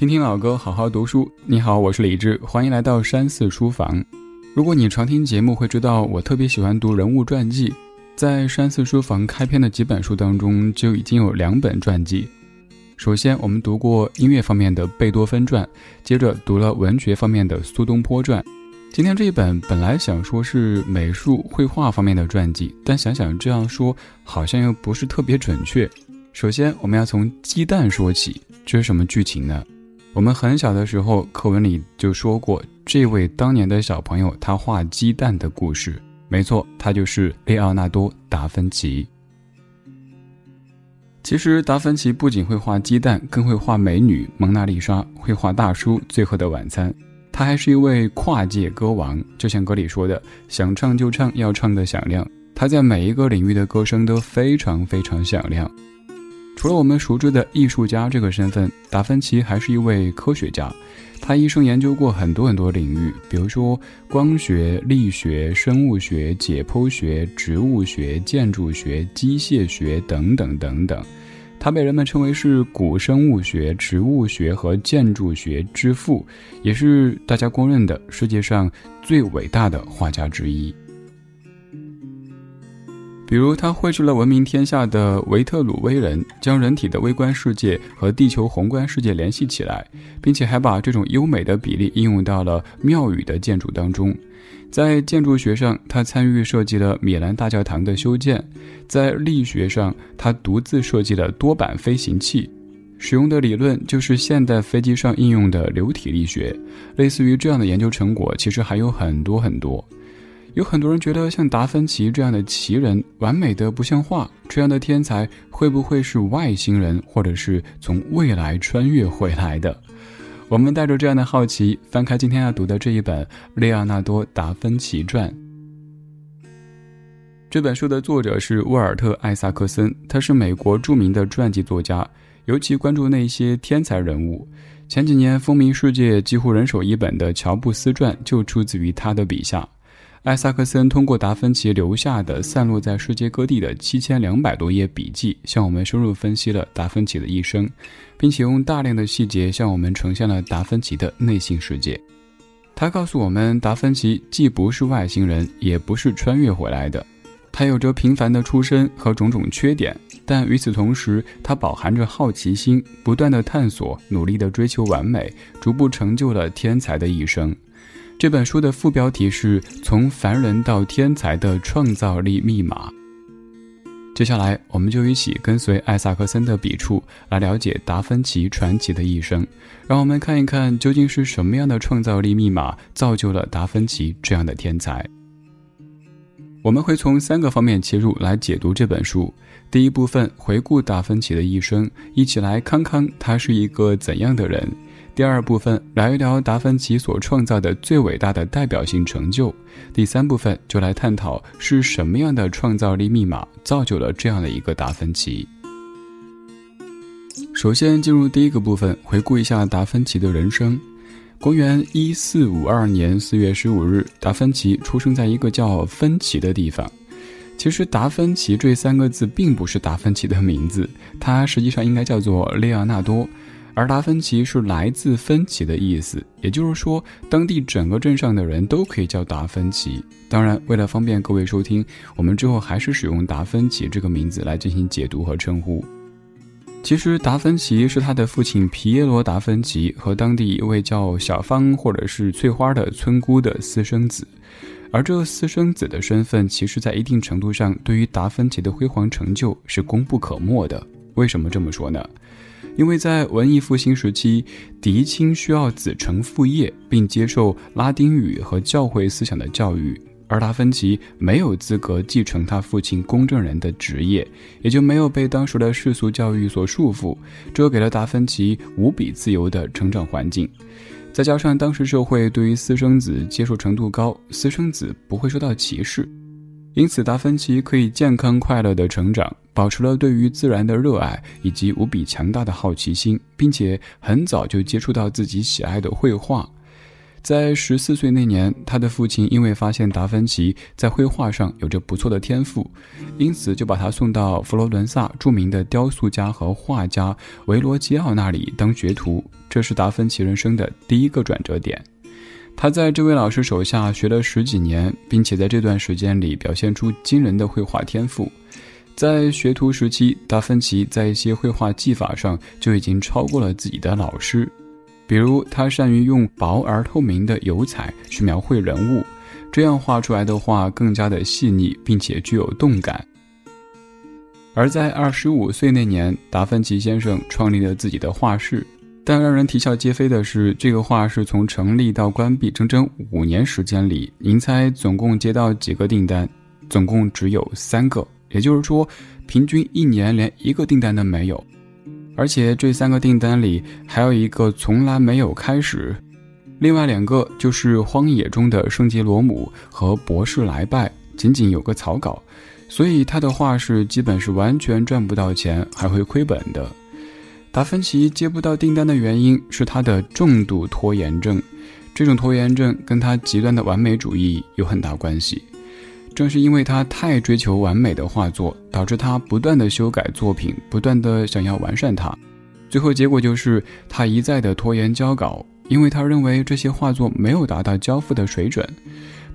听听老歌，好好读书。你好，我是李志，欢迎来到山寺书房。如果你常听节目，会知道我特别喜欢读人物传记。在山寺书房开篇的几本书当中，就已经有两本传记。首先，我们读过音乐方面的贝多芬传，接着读了文学方面的苏东坡传。今天这一本本来想说是美术绘画方面的传记，但想想这样说好像又不是特别准确。首先，我们要从鸡蛋说起，这是什么剧情呢？我们很小的时候，课文里就说过这位当年的小朋友他画鸡蛋的故事。没错，他就是列奥纳多·达芬奇。其实，达芬奇不仅会画鸡蛋，更会画美女蒙娜丽莎，会画大叔《最后的晚餐》。他还是一位跨界歌王，就像歌里说的：“想唱就唱，要唱的响亮。”他在每一个领域的歌声都非常非常响亮。除了我们熟知的艺术家这个身份，达芬奇还是一位科学家。他一生研究过很多很多领域，比如说光学、力学、生物学、解剖学、植物学、建筑学、机械学等等等等。他被人们称为是古生物学、植物学和建筑学之父，也是大家公认的世界上最伟大的画家之一。比如，他绘制了闻名天下的维特鲁威人，将人体的微观世界和地球宏观世界联系起来，并且还把这种优美的比例应用到了庙宇的建筑当中。在建筑学上，他参与设计了米兰大教堂的修建；在力学上，他独自设计了多板飞行器，使用的理论就是现代飞机上应用的流体力学。类似于这样的研究成果，其实还有很多很多。有很多人觉得，像达芬奇这样的奇人，完美的不像话。这样的天才会不会是外星人，或者是从未来穿越回来的？我们带着这样的好奇，翻开今天要读的这一本《列昂纳多·达芬奇传》。这本书的作者是沃尔特·艾萨克森，他是美国著名的传记作家，尤其关注那些天才人物。前几年风靡世界、几乎人手一本的《乔布斯传》就出自于他的笔下。艾萨克森通过达芬奇留下的散落在世界各地的七千两百多页笔记，向我们深入分析了达芬奇的一生，并且用大量的细节向我们呈现了达芬奇的内心世界。他告诉我们，达芬奇既不是外星人，也不是穿越回来的，他有着平凡的出身和种种缺点，但与此同时，他饱含着好奇心，不断的探索，努力的追求完美，逐步成就了天才的一生。这本书的副标题是从凡人到天才的创造力密码。接下来，我们就一起跟随艾萨克森的笔触来了解达芬奇传奇的一生，让我们看一看究竟是什么样的创造力密码造就了达芬奇这样的天才。我们会从三个方面切入来解读这本书。第一部分回顾达芬奇的一生，一起来看看他是一个怎样的人。第二部分聊一聊达芬奇所创造的最伟大的代表性成就，第三部分就来探讨是什么样的创造力密码造就了这样的一个达芬奇。首先进入第一个部分，回顾一下达芬奇的人生。公元一四五二年四月十五日，达芬奇出生在一个叫芬奇的地方。其实，达芬奇这三个字并不是达芬奇的名字，他实际上应该叫做列昂纳多。而达芬奇是来自芬奇的意思，也就是说，当地整个镇上的人都可以叫达芬奇。当然，为了方便各位收听，我们之后还是使用达芬奇这个名字来进行解读和称呼。其实，达芬奇是他的父亲皮耶罗·达芬奇和当地一位叫小芳或者是翠花的村姑的私生子。而这私生子的身份，其实在一定程度上对于达芬奇的辉煌成就是功不可没的。为什么这么说呢？因为在文艺复兴时期，嫡亲需要子承父业，并接受拉丁语和教会思想的教育，而达芬奇没有资格继承他父亲公证人的职业，也就没有被当时的世俗教育所束缚，这给了达芬奇无比自由的成长环境。再加上当时社会对于私生子接受程度高，私生子不会受到歧视。因此，达芬奇可以健康快乐的成长，保持了对于自然的热爱以及无比强大的好奇心，并且很早就接触到自己喜爱的绘画。在十四岁那年，他的父亲因为发现达芬奇在绘画上有着不错的天赋，因此就把他送到佛罗伦萨著名的雕塑家和画家维罗基奥那里当学徒。这是达芬奇人生的第一个转折点。他在这位老师手下学了十几年，并且在这段时间里表现出惊人的绘画天赋。在学徒时期，达芬奇在一些绘画技法上就已经超过了自己的老师。比如，他善于用薄而透明的油彩去描绘人物，这样画出来的画更加的细腻，并且具有动感。而在二十五岁那年，达芬奇先生创立了自己的画室，但让人啼笑皆非的是，这个画室从成立到关闭整整五年时间里，您猜总共接到几个订单？总共只有三个，也就是说，平均一年连一个订单都没有。而且这三个订单里还有一个从来没有开始，另外两个就是荒野中的圣杰罗姆和博士来拜，仅仅有个草稿，所以他的画室基本是完全赚不到钱，还会亏本的。达芬奇接不到订单的原因是他的重度拖延症，这种拖延症跟他极端的完美主义有很大关系。正是因为他太追求完美的画作，导致他不断的修改作品，不断的想要完善它，最后结果就是他一再的拖延交稿，因为他认为这些画作没有达到交付的水准。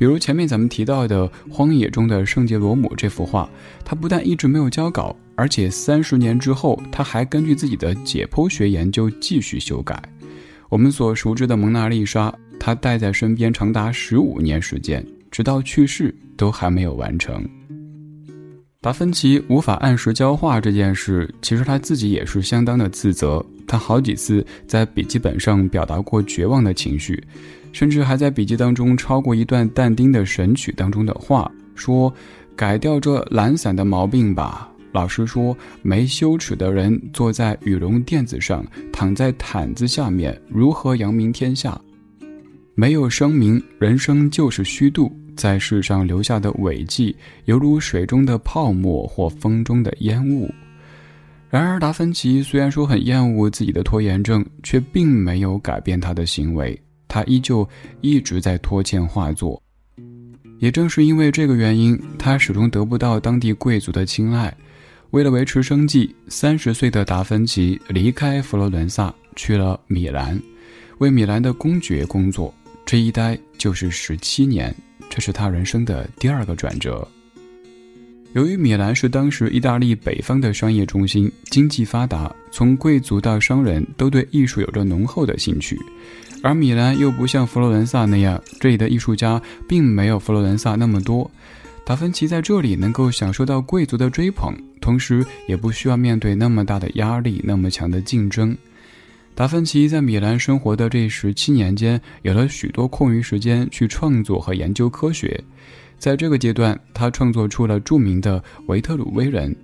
比如前面咱们提到的《荒野中的圣杰罗姆》这幅画，他不但一直没有交稿，而且三十年之后，他还根据自己的解剖学研究继续修改。我们所熟知的蒙娜丽莎，他带在身边长达十五年时间。直到去世都还没有完成。达芬奇无法按时交画这件事，其实他自己也是相当的自责。他好几次在笔记本上表达过绝望的情绪，甚至还在笔记当中抄过一段但丁的《神曲》当中的话，说：“改掉这懒散的毛病吧。”老师说：“没羞耻的人坐在羽绒垫子上，躺在毯子下面，如何扬名天下？没有声名，人生就是虚度。”在世上留下的尾迹，犹如水中的泡沫或风中的烟雾。然而，达芬奇虽然说很厌恶自己的拖延症，却并没有改变他的行为。他依旧一直在拖欠画作。也正是因为这个原因，他始终得不到当地贵族的青睐。为了维持生计，三十岁的达芬奇离开佛罗伦萨，去了米兰，为米兰的公爵工作。这一待就是十七年。这是他人生的第二个转折。由于米兰是当时意大利北方的商业中心，经济发达，从贵族到商人都对艺术有着浓厚的兴趣，而米兰又不像佛罗伦萨那样，这里的艺术家并没有佛罗伦萨那么多。达芬奇在这里能够享受到贵族的追捧，同时也不需要面对那么大的压力、那么强的竞争。达芬奇在米兰生活的这十七年间，有了许多空余时间去创作和研究科学。在这个阶段，他创作出了著名的维特鲁威人。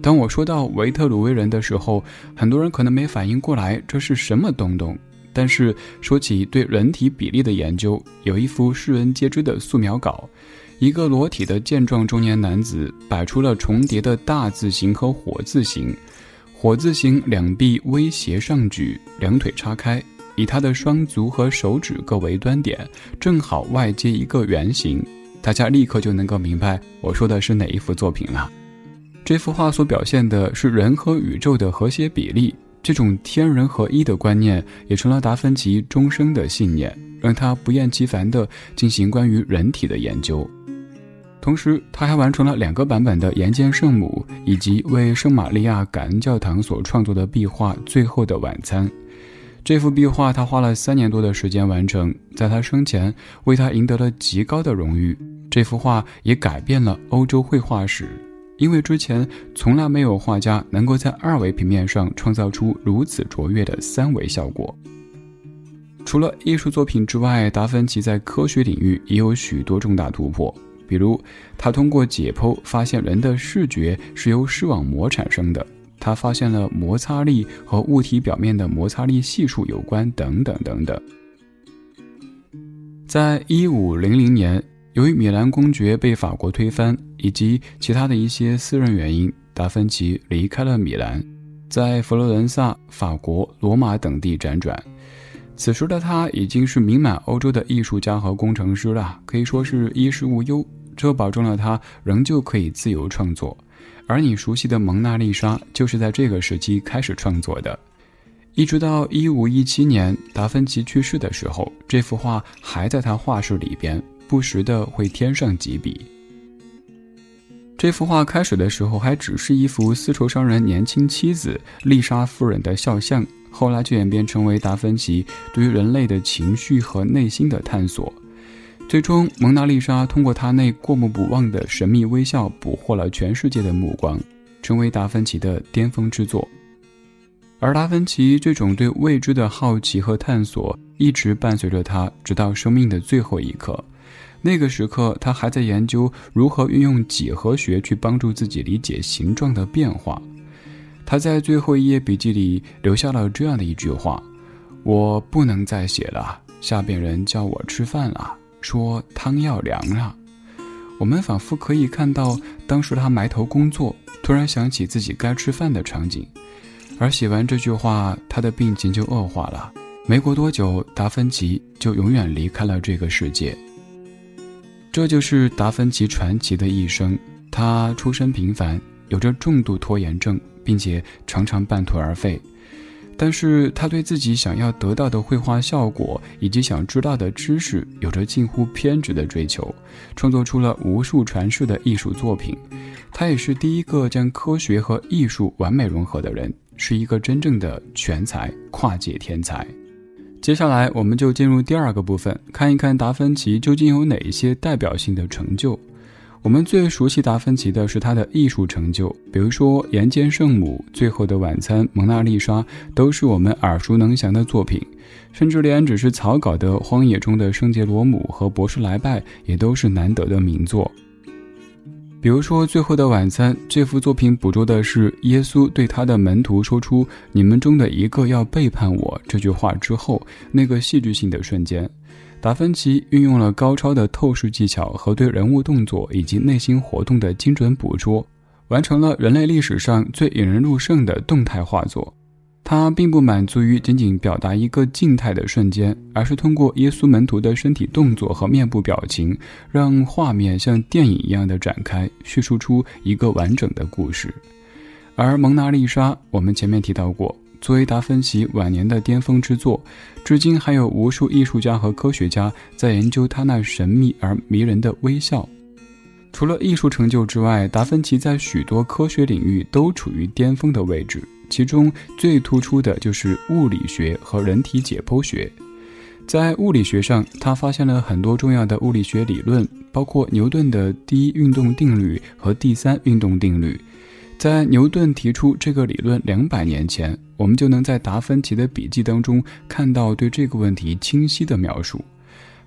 当我说到维特鲁威人的时候，很多人可能没反应过来这是什么东东。但是说起对人体比例的研究，有一幅世人皆知的素描稿：一个裸体的健壮中年男子摆出了重叠的大字形和火字形。火字形，两臂微斜上举，两腿叉开，以他的双足和手指各为端点，正好外接一个圆形。大家立刻就能够明白我说的是哪一幅作品了。这幅画所表现的是人和宇宙的和谐比例，这种天人合一的观念也成了达芬奇终生的信念，让他不厌其烦地进行关于人体的研究。同时，他还完成了两个版本的《岩间圣母》，以及为圣玛利亚感恩教堂所创作的壁画《最后的晚餐》。这幅壁画他花了三年多的时间完成，在他生前为他赢得了极高的荣誉。这幅画也改变了欧洲绘画史，因为之前从来没有画家能够在二维平面上创造出如此卓越的三维效果。除了艺术作品之外，达芬奇在科学领域也有许多重大突破。比如，他通过解剖发现人的视觉是由视网膜产生的，他发现了摩擦力和物体表面的摩擦力系数有关，等等等等。在一五零零年，由于米兰公爵被法国推翻以及其他的一些私人原因，达芬奇离开了米兰，在佛罗伦萨、法国、罗马等地辗转。此时的他已经是名满欧洲的艺术家和工程师了，可以说是衣食无忧，这保证了他仍旧可以自由创作。而你熟悉的蒙娜丽莎就是在这个时期开始创作的，一直到一五一七年达芬奇去世的时候，这幅画还在他画室里边，不时的会添上几笔。这幅画开始的时候还只是一幅丝绸商人年轻妻子丽莎夫人的肖像，后来就演变成为达芬奇对于人类的情绪和内心的探索。最终，蒙娜丽莎通过她那过目不忘的神秘微笑，捕获了全世界的目光，成为达芬奇的巅峰之作。而达芬奇这种对未知的好奇和探索，一直伴随着他，直到生命的最后一刻。那个时刻，他还在研究如何运用几何学去帮助自己理解形状的变化。他在最后一页笔记里留下了这样的一句话：“我不能再写了，下边人叫我吃饭了，说汤要凉了。”我们仿佛可以看到当时他埋头工作，突然想起自己该吃饭的场景。而写完这句话，他的病情就恶化了。没过多久，达芬奇就永远离开了这个世界。这就是达芬奇传奇的一生。他出身平凡，有着重度拖延症，并且常常半途而废。但是他对自己想要得到的绘画效果以及想知道的知识，有着近乎偏执的追求，创作出了无数传世的艺术作品。他也是第一个将科学和艺术完美融合的人，是一个真正的全才、跨界天才。接下来，我们就进入第二个部分，看一看达芬奇究竟有哪一些代表性的成就。我们最熟悉达芬奇的是他的艺术成就，比如说《岩间圣母》《最后的晚餐》《蒙娜丽莎》，都是我们耳熟能详的作品。甚至连只是草稿的《荒野中的圣杰罗姆》和《博士来拜》，也都是难得的名作。比如说，《最后的晚餐》这幅作品捕捉的是耶稣对他的门徒说出“你们中的一个要背叛我”这句话之后那个戏剧性的瞬间。达芬奇运用了高超的透视技巧和对人物动作以及内心活动的精准捕捉，完成了人类历史上最引人入胜的动态画作。他并不满足于仅仅表达一个静态的瞬间，而是通过耶稣门徒的身体动作和面部表情，让画面像电影一样的展开，叙述出一个完整的故事。而《蒙娜丽莎》，我们前面提到过，作为达芬奇晚年的巅峰之作，至今还有无数艺术家和科学家在研究他那神秘而迷人的微笑。除了艺术成就之外，达芬奇在许多科学领域都处于巅峰的位置。其中最突出的就是物理学和人体解剖学。在物理学上，他发现了很多重要的物理学理论，包括牛顿的第一运动定律和第三运动定律。在牛顿提出这个理论两百年前，我们就能在达芬奇的笔记当中看到对这个问题清晰的描述。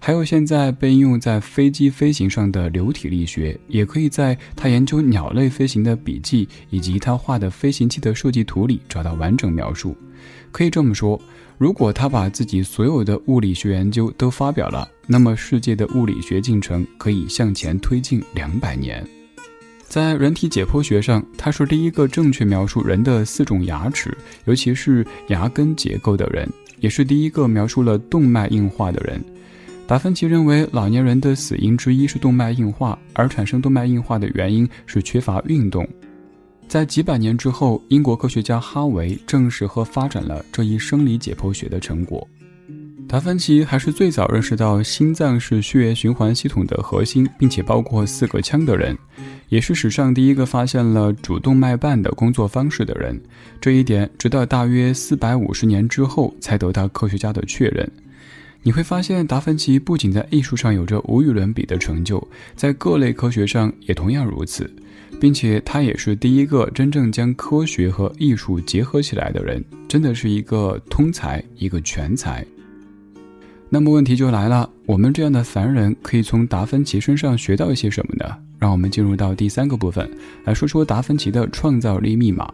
还有现在被应用在飞机飞行上的流体力学，也可以在他研究鸟类飞行的笔记以及他画的飞行器的设计图里找到完整描述。可以这么说，如果他把自己所有的物理学研究都发表了，那么世界的物理学进程可以向前推进两百年。在人体解剖学上，他是第一个正确描述人的四种牙齿，尤其是牙根结构的人，也是第一个描述了动脉硬化的人。达芬奇认为，老年人的死因之一是动脉硬化，而产生动脉硬化的原因是缺乏运动。在几百年之后，英国科学家哈维证实和发展了这一生理解剖学的成果。达芬奇还是最早认识到心脏是血液循环系统的核心，并且包括四个腔的人，也是史上第一个发现了主动脉瓣的工作方式的人。这一点直到大约四百五十年之后才得到科学家的确认。你会发现，达芬奇不仅在艺术上有着无与伦比的成就，在各类科学上也同样如此，并且他也是第一个真正将科学和艺术结合起来的人，真的是一个通才，一个全才。那么问题就来了，我们这样的凡人可以从达芬奇身上学到一些什么呢？让我们进入到第三个部分，来说说达芬奇的创造力密码。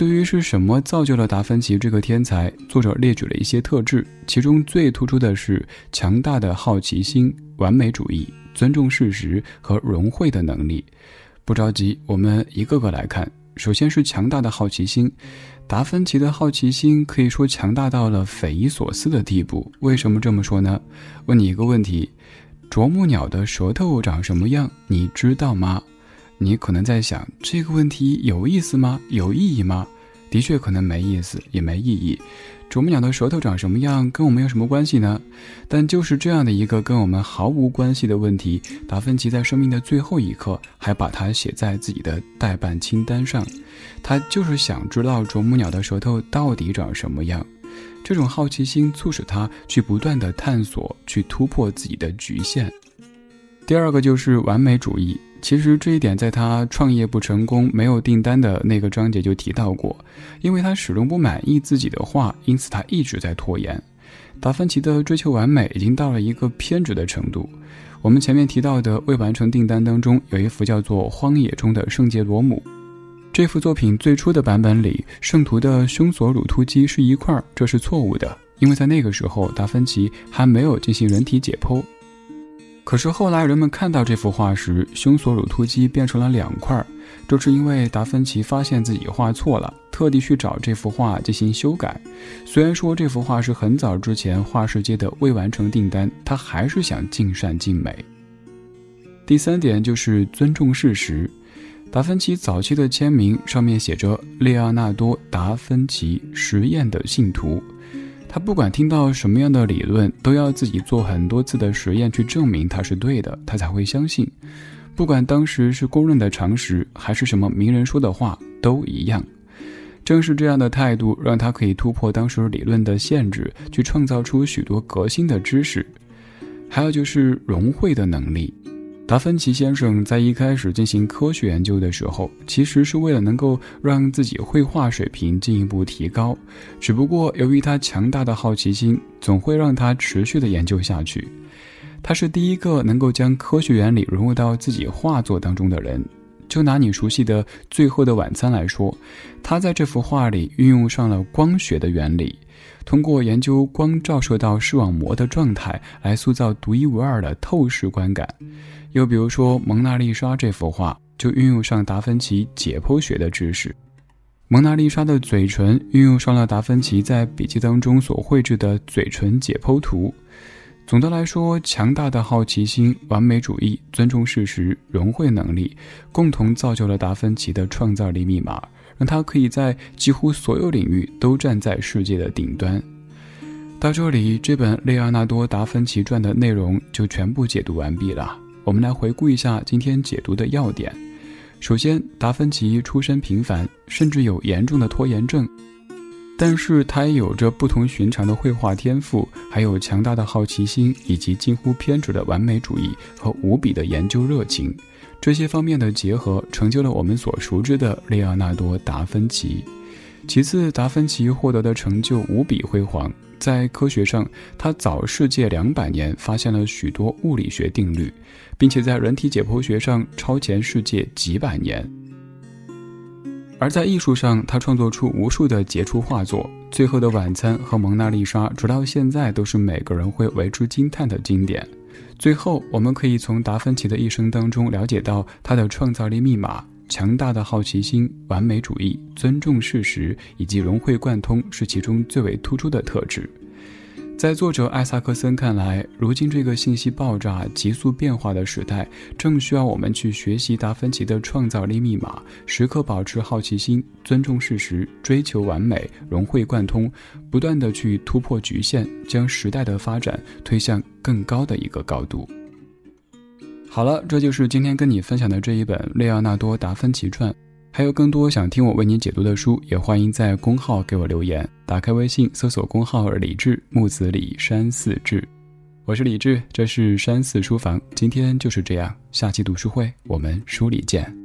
对于是什么造就了达芬奇这个天才，作者列举了一些特质，其中最突出的是强大的好奇心、完美主义、尊重事实和融会的能力。不着急，我们一个个来看。首先是强大的好奇心，达芬奇的好奇心可以说强大到了匪夷所思的地步。为什么这么说呢？问你一个问题：啄木鸟的舌头长什么样？你知道吗？你可能在想这个问题有意思吗？有意义吗？的确，可能没意思，也没意义。啄木鸟的舌头长什么样，跟我们有什么关系呢？但就是这样的一个跟我们毫无关系的问题，达芬奇在生命的最后一刻还把它写在自己的代办清单上。他就是想知道啄木鸟的舌头到底长什么样。这种好奇心促使他去不断的探索，去突破自己的局限。第二个就是完美主义。其实这一点在他创业不成功、没有订单的那个章节就提到过，因为他始终不满意自己的画，因此他一直在拖延。达芬奇的追求完美已经到了一个偏执的程度。我们前面提到的未完成订单当中，有一幅叫做《荒野中的圣杰罗姆》。这幅作品最初的版本里，圣徒的胸锁乳突肌是一块，这是错误的，因为在那个时候，达芬奇还没有进行人体解剖。可是后来人们看到这幅画时，胸锁乳突肌变成了两块，这是因为达芬奇发现自己画错了，特地去找这幅画进行修改。虽然说这幅画是很早之前画世界的未完成订单，他还是想尽善尽美。第三点就是尊重事实，达芬奇早期的签名上面写着“列奥纳多·达芬奇实验的信徒”。他不管听到什么样的理论，都要自己做很多次的实验去证明它是对的，他才会相信。不管当时是公认的常识，还是什么名人说的话，都一样。正是这样的态度，让他可以突破当时理论的限制，去创造出许多革新的知识。还有就是融会的能力。达芬奇先生在一开始进行科学研究的时候，其实是为了能够让自己绘画水平进一步提高。只不过由于他强大的好奇心，总会让他持续的研究下去。他是第一个能够将科学原理融入到自己画作当中的人。就拿你熟悉的《最后的晚餐》来说，他在这幅画里运用上了光学的原理，通过研究光照射到视网膜的状态，来塑造独一无二的透视观感。又比如说《蒙娜丽莎》这幅画，就运用上达芬奇解剖学的知识；《蒙娜丽莎》的嘴唇运用上了达芬奇在笔记当中所绘制的嘴唇解剖图。总的来说，强大的好奇心、完美主义、尊重事实、融会能力，共同造就了达芬奇的创造力密码，让他可以在几乎所有领域都站在世界的顶端。到这里，这本《列奥纳多·达芬奇传》的内容就全部解读完毕了。我们来回顾一下今天解读的要点。首先，达芬奇出身平凡，甚至有严重的拖延症，但是他也有着不同寻常的绘画天赋，还有强大的好奇心，以及近乎偏执的完美主义和无比的研究热情。这些方面的结合，成就了我们所熟知的列奥纳多·达芬奇。其次，达芬奇获得的成就无比辉煌。在科学上，他早世界两百年，发现了许多物理学定律，并且在人体解剖学上超前世界几百年。而在艺术上，他创作出无数的杰出画作，《最后的晚餐》和《蒙娜丽莎》直到现在都是每个人会为之惊叹的经典。最后，我们可以从达芬奇的一生当中了解到他的创造力密码。强大的好奇心、完美主义、尊重事实以及融会贯通是其中最为突出的特质。在作者艾萨克森看来，如今这个信息爆炸、急速变化的时代，正需要我们去学习达芬奇的创造力密码，时刻保持好奇心、尊重事实、追求完美、融会贯通，不断的去突破局限，将时代的发展推向更高的一个高度。好了，这就是今天跟你分享的这一本《列奥纳多·达芬奇传》。还有更多想听我为您解读的书，也欢迎在公号给我留言。打开微信，搜索公号“李志木子李山寺志”，我是李志，这是山寺书房。今天就是这样，下期读书会我们书里见。